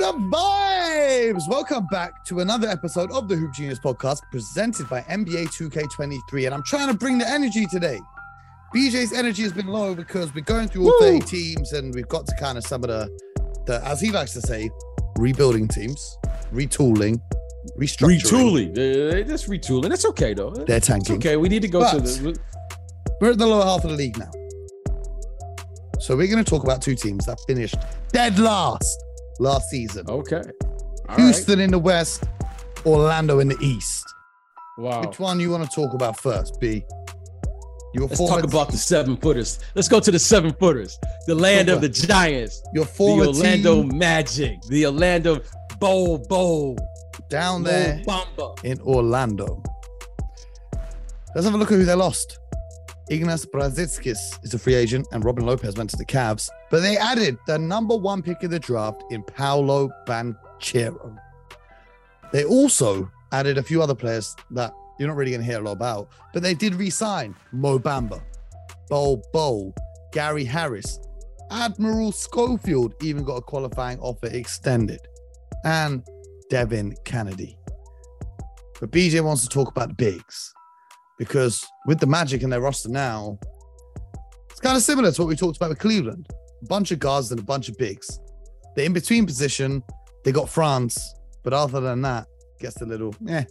of vibes. Welcome back to another episode of the Hoop Genius podcast presented by NBA 2K23. And I'm trying to bring the energy today. BJ's energy has been low because we're going through all 30 teams and we've got to kind of some of the, the as he likes to say, rebuilding teams, retooling, restructuring. Retooling. Uh, they just retooling. It's okay though. They're tanking. It's okay. We need to go But- to the. We're at the lower half of the league now. So we're going to talk about two teams that finished dead last last season. Okay. All Houston in the west, Orlando in the east. Wow. Which one you want to talk about first, B? Your Let's former, talk about the seven footers. Let's go to the seven footers. The land Talk of the Giants. your former The Orlando team Magic. The Orlando Bol Bol. down there Bamba. in Orlando. Let's have a look at who they lost. Ignas Brazdeikis is a free agent, and Robin Lopez went to the Cavs. But they added the number one pick of the draft in Paolo Banchero. They also added a few other players that you're not really going to hear a lot about, but they did re-sign Mo Bamba, Bol Bol, Gary Harris, Admiral Schofield even got a qualifying offer extended, and Devin Cannady. But BJ wants to talk about the bigs because with the Magic in their roster now, it's kind of similar to what we talked about with Cleveland. A bunch of guards and a bunch of bigs. The in between position, they got Franz, but other than that, gets a little yeah.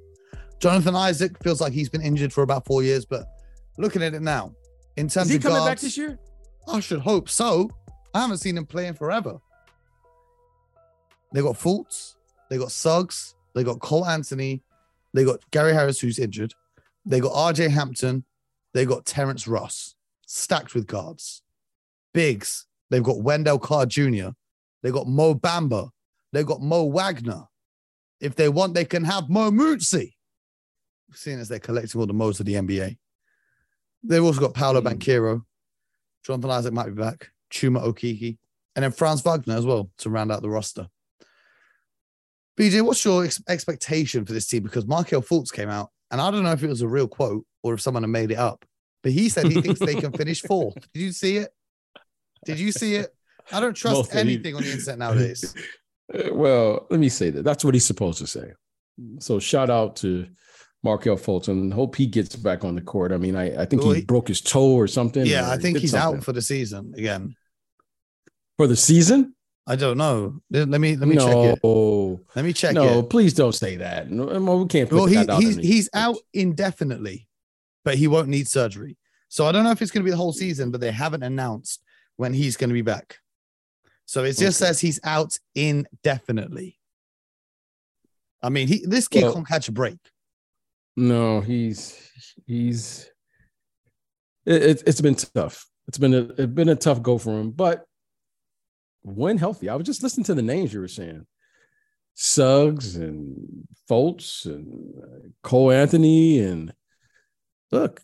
Jonathan Isaac feels like he's been injured for about four years, but looking at it now, in terms Is he of coming guards, back this year? I should hope so. I haven't seen him playing forever. They got Fultz, they got Suggs, they got Cole Anthony, they got Gary Harris, who's injured, they got RJ Hampton, they got Terrence Ross, stacked with guards. Bigs, they've got Wendell Carter Jr., they got Mo Bamba, they've got Mo Wagner. If they want, they can have Mo Mootsie, seeing as they're collecting all the Mo's of the NBA. They've also got Paolo Hmm. Banchero, Jonathan Isaac might be back, Chuma Okeke, and then Franz Wagner as well to round out the roster. BJ, what's your ex- expectation for this team? Because Markelle Fultz came out, and I don't know if it was a real quote or if someone had made it up, but he said he thinks they can finish fourth. Did you see it? Did you see it? I don't trust Both of you. anything on the internet nowadays. Well, let me say that. That's what he's supposed to say. So shout out to Markelle Fulton. Hope he gets back on the court. I mean, I, I think Well, he, he- broke his toe or something. Yeah, or I think did he's something. out for the season again. for the season. I don't know. Let me let me no, check it. Let me check it. no, it. please don't say that. No, we can't. Put Well, he, that out he's he's out indefinitely, but he won't need surgery. So I don't know if it's going to be the whole season, but they haven't announced when he's going to be back. So it just Okay. says he's out indefinitely. I mean, he this kid Well- can't catch a break. No, he's he's. It, it's been tough. It's been a it's been a tough go for him, but when healthy, I was just listening to the names you were saying, Suggs and Fultz and uh, Cole Anthony and look,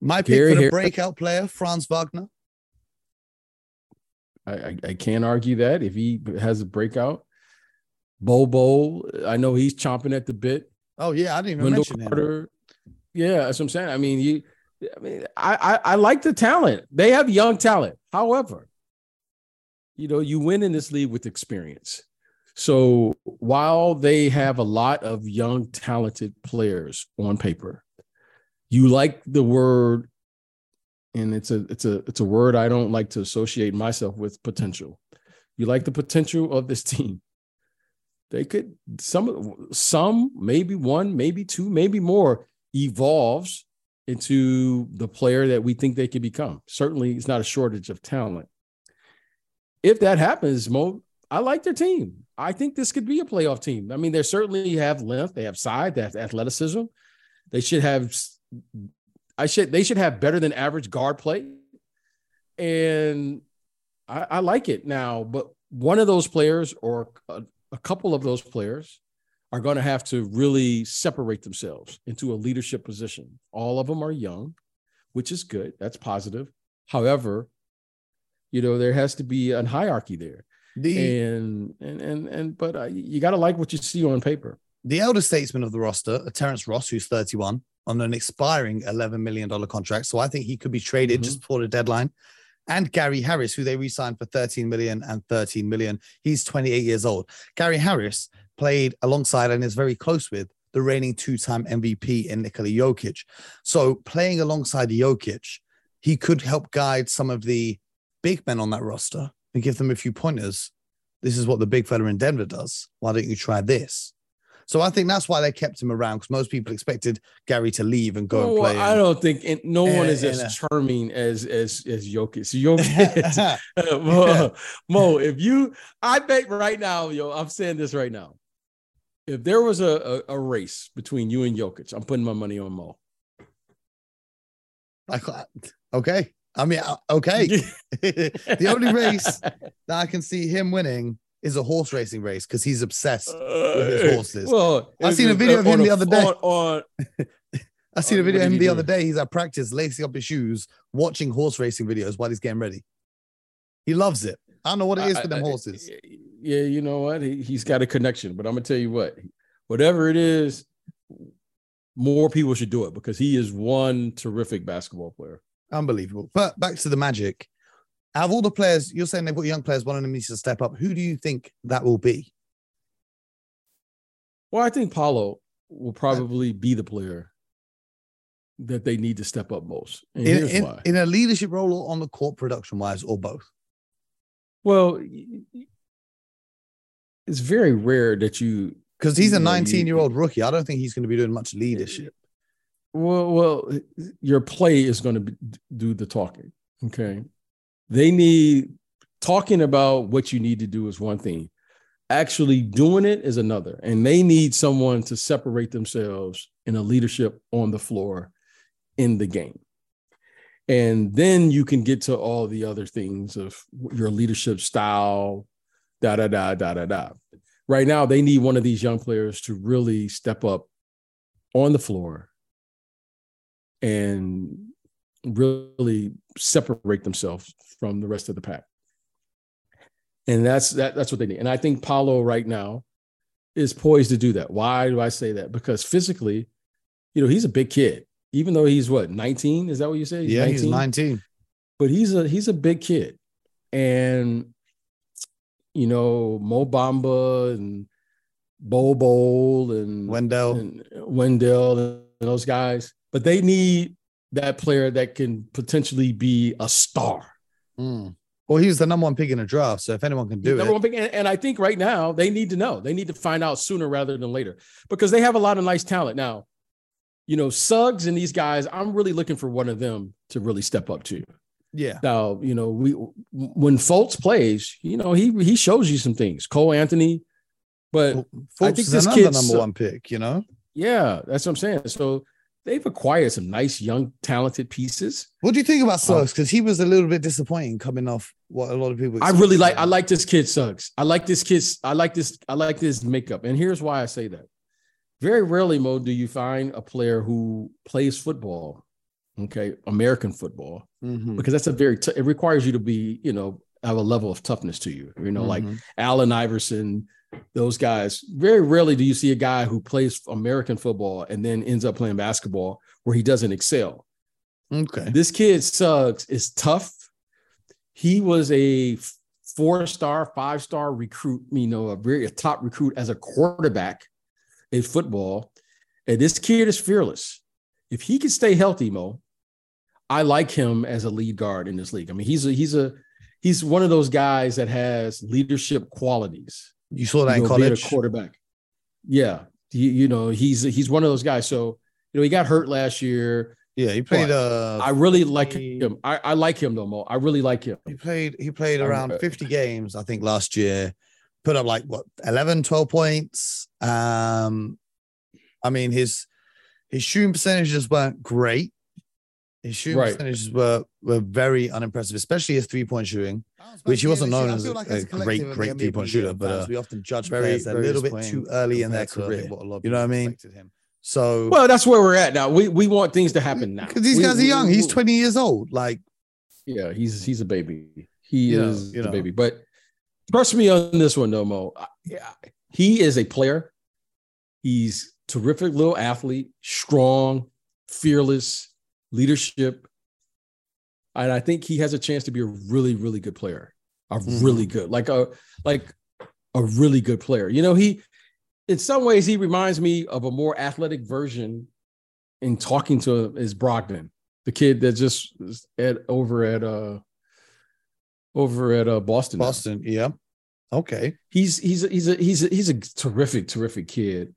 My pick Gary for the breakout player, Franz Wagner. I, I I can't argue that if he has a breakout. Bol Bol, I know he's chomping at the bit. Oh yeah, I didn't even Wendell mention him. Yeah, that's what I'm saying. I mean, you I mean, I, I I like the talent. They have young talent. However, you know, you win in this league with experience. So while they have a lot of young, talented players on paper, you like the word, and it's a it's a it's a word I don't like to associate myself with potential. You like the potential of this team. They could some some maybe one, maybe two, maybe more evolves into the player that we think they could become. Certainly, it's not a shortage of talent. If that happens, Mo, I like their team. I think this could be a playoff team. I mean, they certainly have length, they have size, they have athleticism. They should have. I should. They should have better than average guard play, and I, I like it now. But one of those players, or a, a couple of those players, are going to have to really separate themselves into a leadership position. All of them are young, which is good. That's positive. However, you know there has to be a hierarchy there, The and and and and but uh, you got to like what you see on paper. the elder statesman of the roster, uh, Terrence Ross, who's 31, on an expiring $11 million contract. So I think he could be traded Mhm. just before the deadline. and Gary Harris, who they re-signed for 13 million and 13 million. He's 28 years old. Gary Harris played alongside and is very close with the reigning two-time MVP in Nikola Jokic. So playing alongside Jokic, he could help guide some of the big men on that roster and give them a few pointers. This is what the big fella in Denver does. Why don't you try this? So I think that's why they kept him around because most people expected Gary to leave and go and play. I don't think and no one is as a- charming as as as Jokic. Jokic, Mo, Mo, if you, I bet right now, yo, I'm saying this right now. If there was a, a, a race between you and Jokic, I'm putting my money on Mo. I okay. I mean, uh, okay. the only race that I can see him winning is a horse racing race because he's obsessed. With his horses. Well, I seen a video of him the other day. I seen a video of him the other day. He's at practice, lacing up his shoes, watching horse racing videos while he's getting ready. He loves it. I don't know what it is I- for them I- horses. Yeah, you know what? He, he's got a connection, but I'm gonna tell you what, whatever it is, more people should do it because he is one terrific basketball player. Unbelievable. But back to the Magic. Out of all the players, you're saying they've got young players, one of them needs to step up. Who do you think that will be? Well, I think Paolo will probably be the player that they need to step up most. And In, here's in, why. in a leadership role or on the court production wise, or both? well, it's very rare that you Because he's a 19 year old rookie. I don't think he's going to be doing much leadership. Well, well, your play is going to do the talking. Okay, they need talking about what you need to do is one thing. Actually doing it is another, and they need someone to separate themselves in a leadership on the floor in the game. And then you can get to all the other things of your leadership style, da da da da da da. Right now, they need one of these young players to really step up on the floor and really separate themselves from the rest of the pack. And that's that, that's what they need. And I think Paolo right now is poised to do that. Why do I say that? Because physically, you know, he's a big kid. Even though he's what, 19? Is that what you say? yeah, he's 19. But he's a he's a big kid. And you know, Mo Bamba and Bol Bol and Wendell. and Wendell and those guys, but they need that player that can potentially be a star. Mm. Well, he's the number one pick in the draft. So if anyone can do Number it, one pick. And, and I think right now they need to know. They need to find out sooner rather than later because they have a lot of nice talent now. You know, Suggs and these guys. I'm really looking for one of them to really step up to. yeah. Now, you know, we when Fultz plays, you know, he he shows you some things. Cole Anthony, but Well, I Fultz think is this another kid's- number one pick, you know? yeah, that's what I'm saying. So they've acquired some nice young talented pieces. What do you think about Um, Suggs? Because he was a little bit disappointing coming off what a lot of people I really like I like this kid Suggs. I like this kid's I like this I like this makeup. And here's why I say that. Very rarely, Mo, do you find a player who plays football, okay, American football, Mhm. because that's a very t- it requires you to be, you know, have a level of toughness to you. You know, like Mhm. Allen Iverson, those guys. Very rarely do you see a guy who plays American football and then ends up playing basketball where he doesn't excel. okay. This kid Suggs is tough. He was a four star, five star recruit, you know, a very a top recruit as a quarterback in football. And this kid is fearless. If he can stay healthy, Mo, I like him as a lead guard in this league. I mean, he's a he's a he's one of those guys that has leadership qualities. You saw that in you know, being college. a quarterback. Yeah, you, you know, he's he's one of those guys. So you know, he got hurt last year. Yeah, he played. Uh, I really like him. I, I like him though, Mo. I really like him. he played. He played around 50 games, I think, last year. Put up like what 11, 12 points. Um, I mean his his shooting percentages weren't great. His shooting Right. percentages were were very unimpressive, especially his three point shooting, which he wasn't known as a, a great, great three point shooter. But uh, we often judge very, players a little bit too early in their career. You know what I mean? So Well, that's where we're at now. We we want things to happen now. because these We- guys are we- young, he's 20 years old. Like Yeah, he's he's a baby. He You know, is you the know. baby. But trust me on this one, though, Mo. Yeah, he is a player. He's terrific little athlete, strong, fearless, leadership. and I think he has a chance to be a really, really good player. A Mhm. really good, like a like a really good player. You know, he in some ways he reminds me of a more athletic version in talking to him is Brogdon, the kid that just at over at uh over at uh Boston. now. Boston. Yeah. Okay. He's he's a, he's a he's a, he's a terrific terrific kid.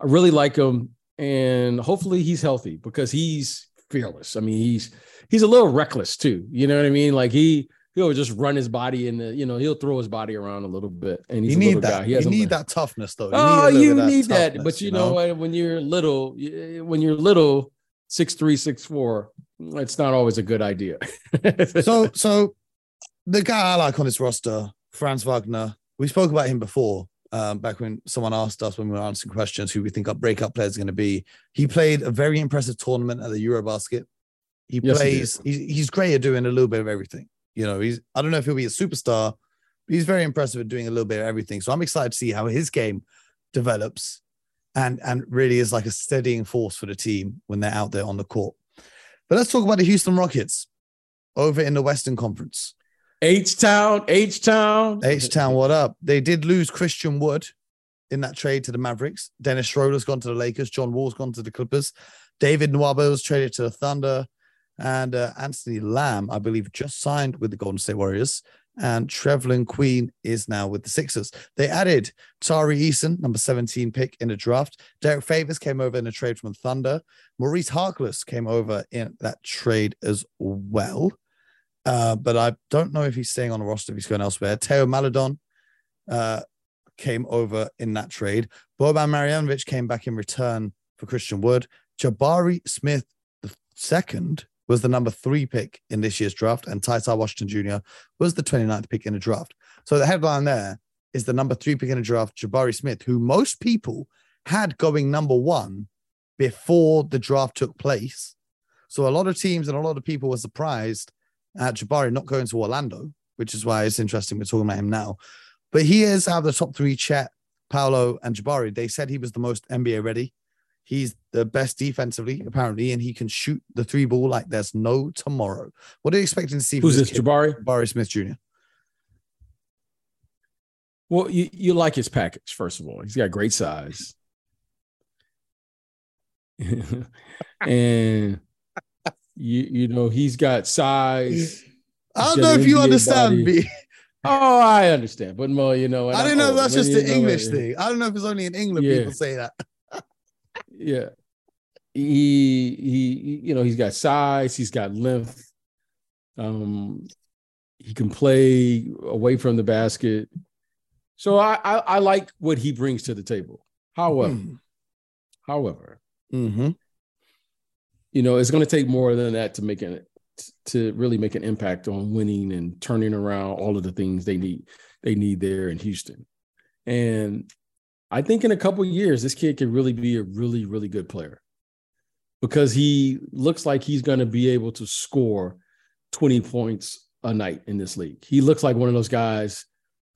I really like him, and hopefully he's healthy because he's fearless. I mean, he's he's a little reckless too. You know what I mean? Like he he'll just run his body in the you know he'll throw his body around a little bit, and he's You a need that. guy. He You oh, need that toughness, though. Oh, a little you of need that, but you know what? When you're little, when you're little, six three, six four, it's not always a good idea. so so the guy I like on this roster, Franz Wagner, we spoke about him before. Um, back when someone asked us when we were answering questions who we think our breakout players are going to be. He played a very impressive tournament at the Eurobasket. He Yes, he plays, he's, he's great at doing a little bit of everything. You know, he's I don't know if he'll be a superstar, but he's very impressive at doing a little bit of everything. So I'm excited to see how his game develops and and really is like a steadying force for the team when they're out there on the court. But let's talk about the Houston Rockets over in the Western Conference. H Town, H Town, H Town, what up? They did lose Christian Wood in that trade to the Mavericks. Dennis Schroeder's gone to the Lakers. John Wall's gone to the Clippers. David Nwaba was traded to the Thunder. And uh, Anthony Lamb, I believe, just signed with the Golden State Warriors. And Trevelin Queen is now with the Sixers. They added Tari Eason, number 17 pick in the draft. Derrick Favors came over in a trade from Thunder. Maurice Harkless came over in that trade as well. Uh, but I don't know if he's staying on the roster, if he's going elsewhere. Teo Maledon uh, came over in that trade. Boban Marjanovic came back in return for Christian Wood. Jabari Smith the second was the number three pick in this year's draft, and Ty Washington Jr. was the 29th pick in the draft. So the headline there is the number three pick in the draft, Jabari Smith, who most people had going number one before the draft took place. So a lot of teams and a lot of people were surprised at Jabari not going to Orlando, which is why it's interesting we're talking about him now. But he is out of the top three, Chet, Paolo, and Jabari. They said he was the most NBA ready. He's the best defensively, apparently, and he can shoot the three ball like there's no tomorrow. What are you expecting to see from Who's this, kid, Jabari? Jabari Smith Jr.? Well, you, you like his package, first of all. He's got great size. and you you know, he's got size. I don't know if you NBA understand body. me. Oh, I understand. But Mo, you know, I don't know if that's just you an know, English uh, thing. I don't know if it's only in England Yeah. people say that. Yeah. He he you know, he's got size, he's got length. Um he can play away from the basket. So I I, I like what he brings to the table. However, however, Mm-hmm. You know, it's going to take more than that to make it to really make an impact on winning and turning around all of the things they need they need there in Houston. And I think in a couple years, this kid could really be a really, really good player because he looks like he's going to be able to score 20 points a night in this league. He looks like one of those guys.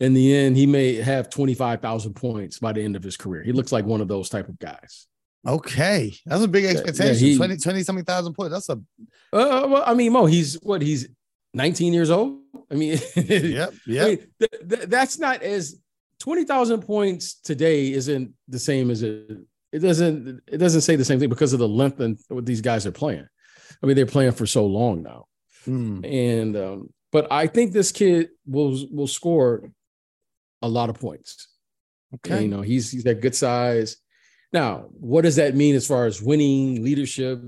In the end, he may have 25,000 points by the end of his career. He looks like one of those type of guys. Okay. That's a big yeah, expectation. he- 20, 20 something thousand points. That's a Uh, well, I mean, Mo, he's what? He's 19 years old. I mean, yep, I mean, th- th- that's not as 20,000 points today isn't the same as it. It doesn't. It doesn't say the same thing because of the length and what these guys are playing. I mean, they're playing for so long now, Mm. and um, but I think this kid will will score a lot of points. Okay. And, you know, he's he's got good size. Now, what does that mean as far as winning leadership?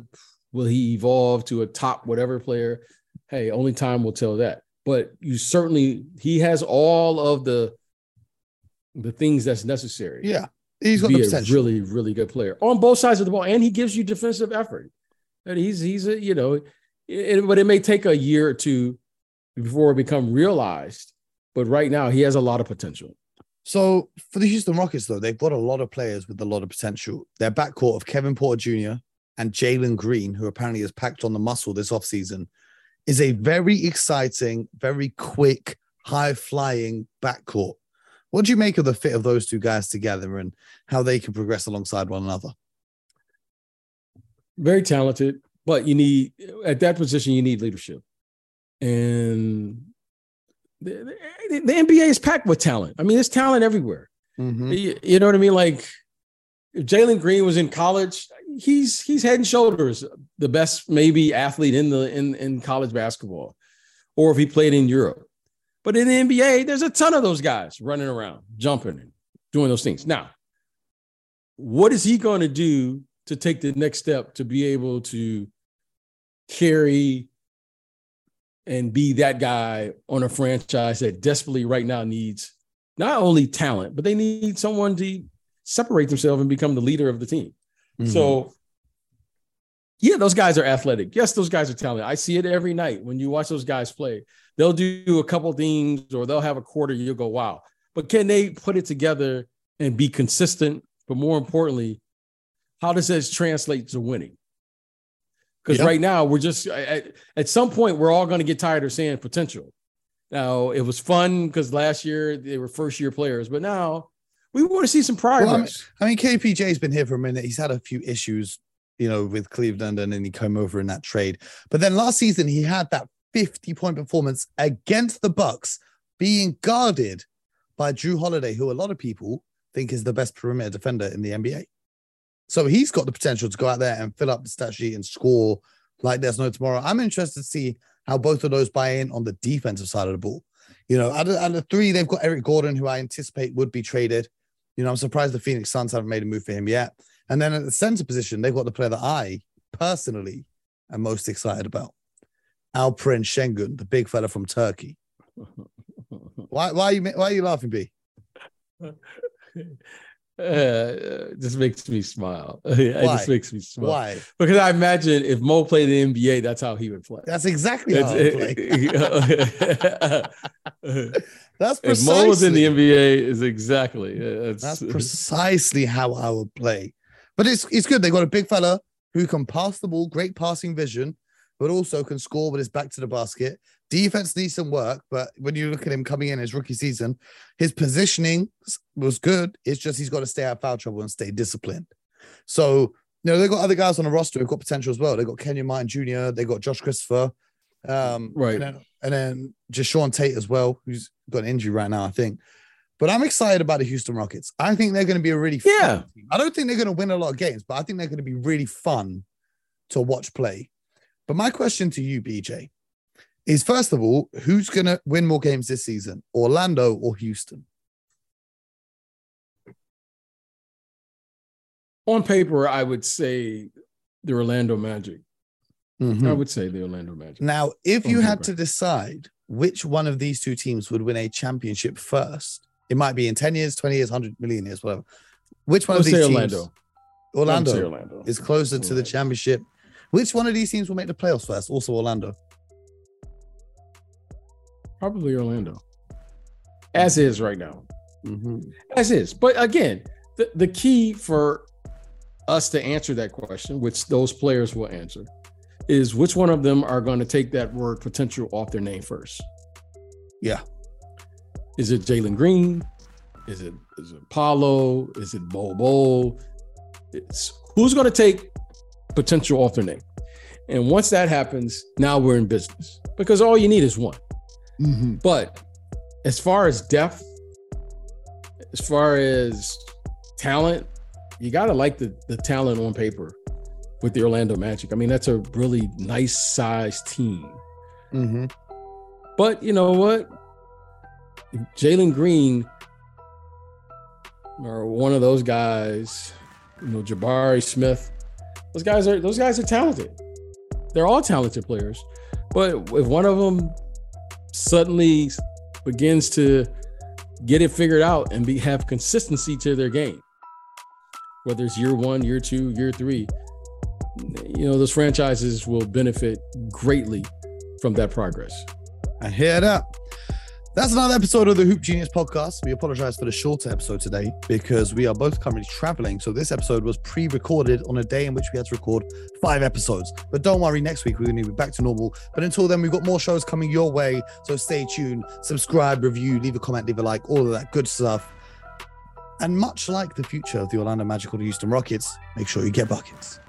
Will he evolve to a top whatever player? Hey, only time will tell that. But you certainly he has all of the the things that's necessary. Yeah. He's to be a really, really good player on both sides of the ball, and he gives you defensive effort. And he's he's a you know, it, but it may take a year or two before it become realized. But right now, he has a lot of potential. So for the Houston Rockets, though, they've got a lot of players with a lot of potential. Their backcourt of Kevin Porter Jr. and Jalen Green, who apparently has packed on the muscle this offseason, is a very exciting, very quick, high flying backcourt. What do you make of the fit of those two guys together and how they can progress alongside one another? very talented, but you need at that position you need leadership. and the, the, the NBA is packed with talent. I mean, there's talent everywhere. Mhm. You, you know what I mean? Like if Jalen Green was in college, he's he's head and shoulders the best maybe athlete in the in in college basketball, or if he played in Europe. But in the NBA, there's a ton of those guys running around, jumping and doing those things. Now, what is he going to do to take the next step to be able to carry and be that guy on a franchise that desperately right now needs not only talent, but they need someone to separate themselves and become the leader of the team. Mhm. So, yeah, those guys are athletic. Yes, those guys are talented. I see it every night when you watch those guys play. They'll do a couple things or they'll have a quarter, you'll go, wow. But can they put it together and be consistent? But more importantly, how does this translate to winning? Because Yeah. right now, we're just at, at some point, we're all going to get tired of saying potential. Now, it was fun because last year they were first year players, but now we want to see some progress. Well, I mean- I mean, KPJ's been here for a minute. He's had a few issues, you know, with Cleveland, and then he came over in that trade. But then last season, he had that 50 point performance against the Bucks, being guarded by Jrue Holiday, who a lot of people think is the best perimeter defender in the NBA. So he's got the potential to go out there and fill up the stat sheet and score like there's no tomorrow. I'm interested to see how both of those buy in on the defensive side of the ball. You know, out of, out of three, they've got Eric Gordon, who I anticipate would be traded. You know, I'm surprised the Phoenix Suns haven't made a move for him yet. And then at the center position, they've got the player that I personally am most excited about. Alperen Şengün, the big fella from Turkey. Why, why, are you, why are you laughing, B? Uh, just makes me smile. it just makes me smile Why? because I imagine if Mo played in the NBA, that's how he would play. That's exactly how I play. That's precisely, If Mo was in the NBA, is exactly uh, that's precisely how I would play. But it's it's good. They got a big fella who can pass the ball, great passing vision, but also can score with his back to the basket. Defense needs some work, but when you look at him coming in his rookie season, his positioning was good. It's just he's got to stay out of foul trouble and stay disciplined. So, you know, they've got other guys on the roster who've got potential as well. They've got Kenyon Martin Jr., they've got Josh Christopher, um, Right. And then, and then just Sean Tate as well, who's got an injury right now, I think. But I'm excited about the Houston Rockets. I think they're going to be a really fun Yeah. team. I don't think they're going to win a lot of games, but I think they're going to be really fun to watch play. But my question to you, BJ, is first of all, who's going to win more games this season, Orlando or Houston? on paper, I would say the Orlando Magic. Mhm. I would say the Orlando Magic. Now, if On you had to decide which one of these two teams would win a championship first, it might be in 10 years, 20 years, 100 million years, whatever. Which one Let's of these say teams? Orlando. Orlando say Orlando. is closer to the championship. Which one of these teams will make the playoffs first? Also, Orlando. Probably Orlando. As is right now. Mm-hmm. As is. But again, the, the key for us to answer that question, which those players will answer, is which one of them are going to take that word potential off their name first. Yeah. Is it Jalen Green? Is it is it Paolo? Is it Bol Bol? It's who's going to take potential their name? And once that happens, now we're in business because all you need is one. Mm-hmm. But as far as depth, as far as talent, you got to like the, the talent on paper with the Orlando Magic. I mean, that's a really nice sized team. Mm-hmm. But you know what? Jalen Green or one of those guys, you know, Jabari Smith, those guys are those guys are talented. They're all talented players. But if one of them suddenly begins to get it figured out and be have consistency to their game, whether it's year one, year two, year three, you know, those franchises will benefit greatly from that progress. I head that. That's another episode of the Hoop Genius podcast. We apologize for the shorter episode today because we are both currently traveling. So this episode was pre-recorded on a day in which we had to record five episodes. But don't worry, next week we're going to be back to normal. But until then, we've got more shows coming your way. So stay tuned, subscribe, review, leave a comment, leave a like, all of that good stuff. And much like the future of the Orlando Magic or the Houston Rockets, make sure you get buckets.